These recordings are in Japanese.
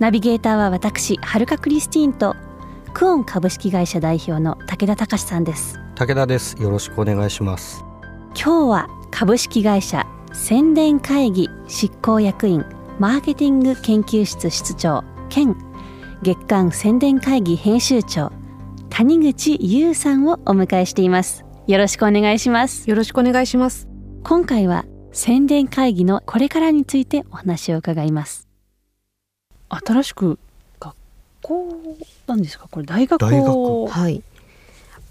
ナビゲーターは私はるかクリスティーンとクオン株式会社代表の武田隆さんです。武田です。よろしくお願いします。今日は株式会社宣伝会議執行役員マーケティング研究室室長兼月間宣伝会議編集長谷口優さんをお迎えしています。よろしくお願いします。よろしくお願いします。今回は宣伝会議のこれからについてお話を伺います新しく学校なんですか？これ大学大学。をはい。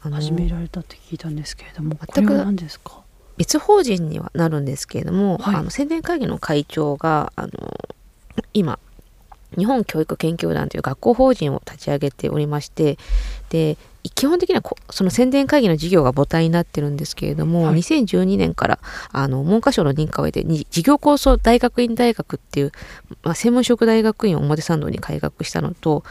あの始められたって聞いたんですけれどもこ全くれは何ですか？別法人にはなるんですけれども、はい。あの宣伝会議の会長があの今日本教育研究団という学校法人を立ち上げておりましてで基本的にはこその宣伝会議の事業が母体になってるんですけれども、はい。2012年からあの文科省の認可を得てに事業構想大学院大学っていう、まあ、専門職大学院を表参道に開学したのと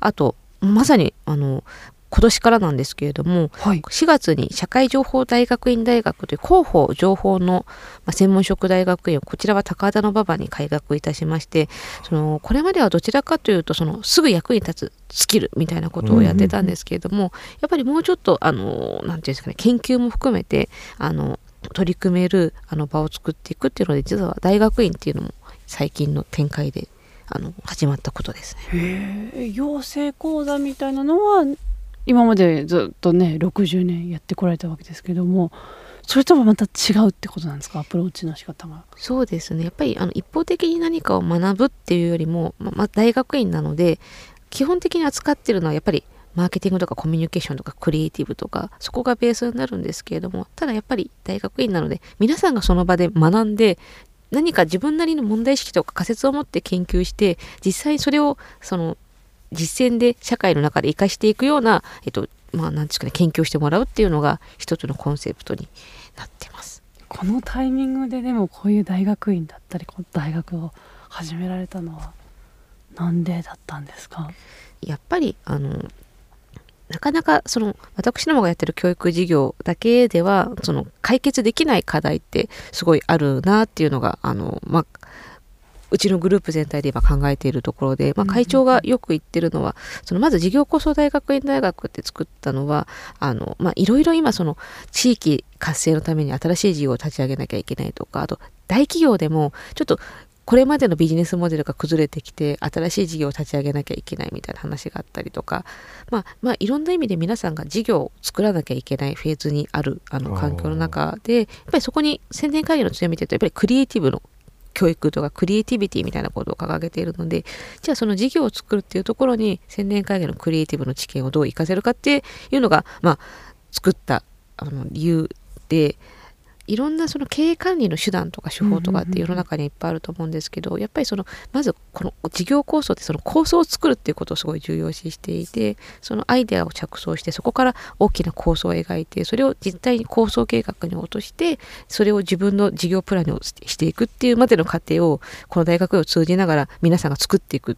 あとまさにあの今年からなんですけれどもはい4月に社会情報大学院大学という広報情報のまあ専門職大学院をこちらは高田馬場に開学いたしましてそのこれまではどちらかというとそのすぐ役に立つスキルみたいなことをやってたんですけれども、やっぱりもうちょっとあのなんていうんですかね研究も含めてあの取り組めるあの場を作っていくっていうので実は大学院っていうのも最近の展開であの始まったことですね。養成講座みたいなのは今までずっとね60年やってこられたわけですけどもそれとはまた違うってことなんですか？アプローチの仕方が。そうですねやっぱりあの一方的に何かを学ぶっていうよりも、ままあ、大学院なので基本的に扱ってるのはやっぱりマーケティングとかコミュニケーションとかクリエイティブとかそこがベースになるんですけれどもただやっぱり大学院なので皆さんがその場で学んで何か自分なりの問題意識とか仮説を持って研究して実際それをその実践で社会の中で活かしていくような、えっとまあ、なんですかね研究をしてもらうっていうのが一つのコンセプトになってます。このタイミングででもこういう大学院だったりこの大学を始められたのはなんでだったんですか？やっぱりあのなかなかその私どもがやってる教育事業だけではその解決できない課題ってすごいあるなっていうのがあの、まあ、うちのグループ全体で今考えているところで、まあ、会長がよく言ってるのは、そのまず事業構想大学院大学って作ったのはあの、まあ、いろいろ今その地域活性のために新しい事業を立ち上げなきゃいけないとかあと大企業でもちょっとこれまでのビジネスモデルが崩れてきて新しい事業を立ち上げなきゃいけないみたいな話があったりとか、まあ、まあいろんな意味で皆さんが事業を作らなきゃいけないフェーズにあるあの環境の中でやっぱりそこに宣伝会議の強みというとやっぱりクリエイティブの教育とかクリエイティビティみたいなことを掲げているのでじゃあその事業を作るっていうところに宣伝会議のクリエイティブの知見をどう活かせるかっていうのが、まあ、作ったあの理由でいろんなその経営管理の手段とか手法とかって世の中にいっぱいあると思うんですけどやっぱりそのまずこの事業構想ってその構想を作るっていうことをすごい重要視していてそのアイデアを着想してそこから大きな構想を描いてそれを実際に構想計画に落としてそれを自分の事業プランにしていくっていうまでの過程をこの大学を通じながら皆さんが作っていくっ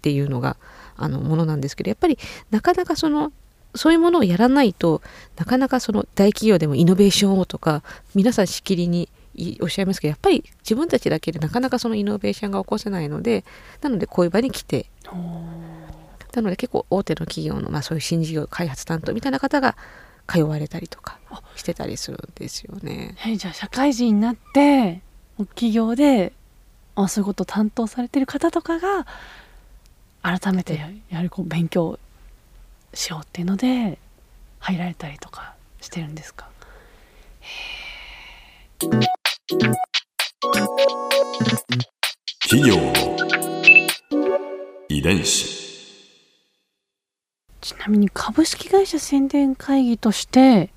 ていうのがあのものなんですけどやっぱりなかなかそのそういうものをやらないとなかなかその大企業でもイノベーションをとか皆さんしきりにいおっしゃいますけどやっぱり自分たちだけでなかなかそのイノベーションが起こせないのでなのでこういう場に来てなので結構大手の企業の、まあ、そういう新事業開発担当みたいな方が通われたりとかしてたりするんですよね。えじゃあ社会人になって企業であそういうことを担当されてる方とかが改めてややはりこう勉強しようっていうので入られたりとかしてるんですか？企業の遺伝子。ちなみに株式会社宣伝会議として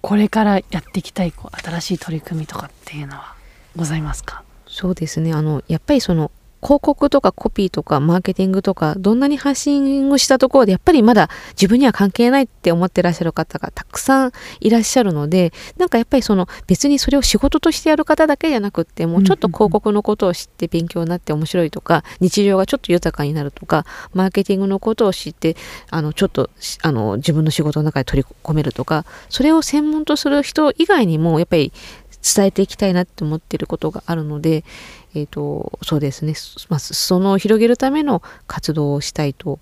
これからやっていきたいこう新しい取り組みとかっていうのはございますか？そうですね。あのやっぱりその広告とかコピーとかマーケティングとかどんなに発信をしたところでやっぱりまだ自分には関係ないって思ってらっしゃる方がたくさんいらっしゃるのでなんかやっぱりその別にそれを仕事としてやる方だけじゃなくってもうちょっと広告のことを知って勉強になって面白いとか日常がちょっと豊かになるとかマーケティングのことを知ってあのちょっとあの自分の仕事の中で取り込めるとかそれを専門とする人以外にもやっぱり伝えていきたいなって思ってることがあるので、えーと、そうですね、まあ、その広げるための活動をしたいと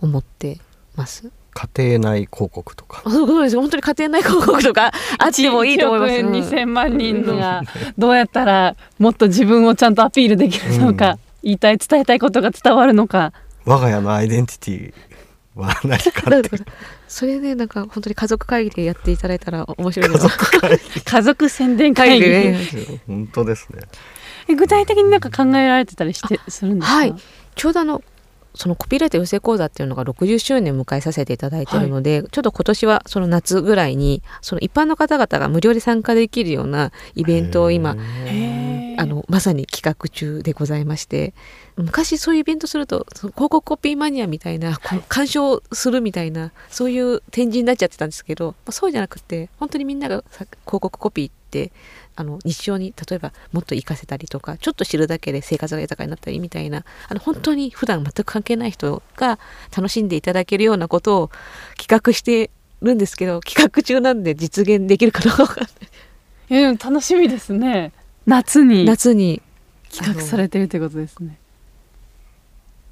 思ってます。家庭内広告とか。そうです本当に家庭内広告とかあってもいいと思います。1億円2000万人がどうやったらもっと自分をちゃんとアピールできるのか、うん、言いたい伝えたいことが伝わるのか。我が家のアイデンティティは何かって。それでなんか本当に家族会議でやっていただいたら面白いです。家族宣伝会議、ね、本当ですね。具体的になんか考えられてたりしてするんですか？はい。ちょうどあのそのコピーライト養成講座っていうのが60周年迎えさせていただいているので、はい、ちょっと今年はその夏ぐらいにその一般の方々が無料で参加できるようなイベントを今あのまさに企画中でございまして昔そういうイベントすると広告コピーマニアみたいな、はい、鑑賞するみたいなそういう展示になっちゃってたんですけど、まあ、そうじゃなくて本当にみんなが広告コピーってあの日常に例えばもっと活かせたりとかちょっと知るだけで生活が豊かになったりみたいなあの本当に普段全く関係ない人が楽しんでいただけるようなことを企画してるんですけど企画中なんで実現できるかどうか。え楽しみですね夏に。夏に。企画されてるということですね。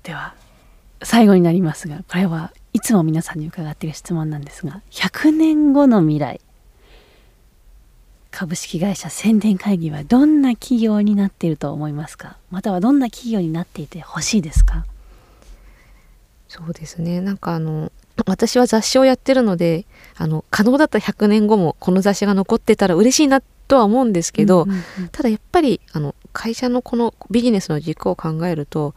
では最後になりますがこれはいつも皆さんに伺っている質問なんですが100年後の未来株式会社宣伝会議はどんな企業になっていると思いますか？またはどんな企業になっていてほしいですか？そうですね。なんかあの私は雑誌をやってるのであの可能だったら100年後もこの雑誌が残ってたら嬉しいなとは思うんですけど、うんうんうん、ただやっぱりあの会社のこのビジネスの軸を考えると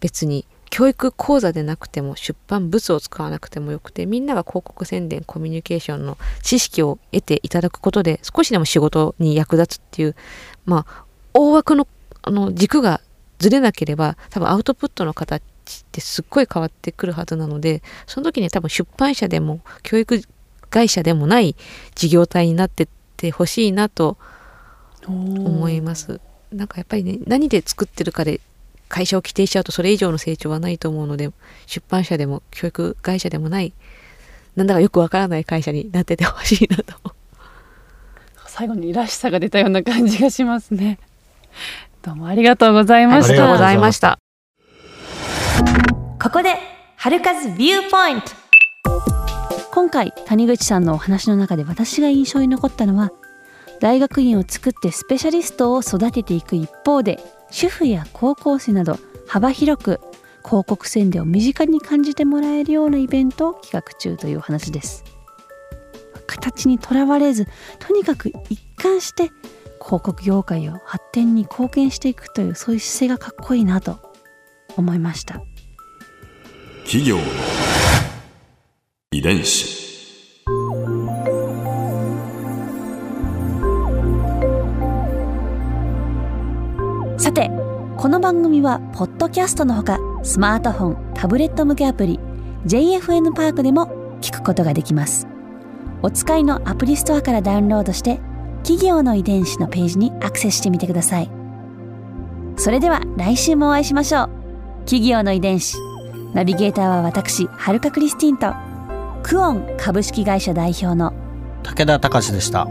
別に教育講座でなくても出版物を使わなくてもよくてみんなが広告宣伝コミュニケーションの知識を得ていただくことで少しでも仕事に役立つっていうまあ大枠のあの軸がずれなければ多分アウトプットの形ってすっごい変わってくるはずなのでその時に多分出版社でも教育会社でもない事業体になってってほしいなと思います。なんかやっぱりね何で作ってるかで会社を規定しちゃうとそれ以上の成長はないと思うので出版社でも教育会社でもないなんだかよくわからない会社になっててほしいなと。最後にらしさが出たような感じがしますね。どうもありがとうございました。ありがとうございました。ここで春風ビューポイント今回谷口さんのお話の中で私が印象に残ったのは大学院を作ってスペシャリストを育てていく一方で主婦や高校生など幅広く広告宣伝を身近に感じてもらえるようなイベントを企画中という話です。形にとらわれずとにかく一貫して広告業界を発展に貢献していくというそういう姿勢がかっこいいなと思いました。企業遺伝子。さてこの番組はポッドキャストのほかスマートフォンタブレット向けアプリ JFN パークでも聞くことができます。お使いのアプリストアからダウンロードして企業の遺伝子のページにアクセスしてみてください。それでは来週もお会いしましょう。企業の遺伝子。ナビゲーターは私はるかクリスティンと。クオン株式会社代表の武田隆でした。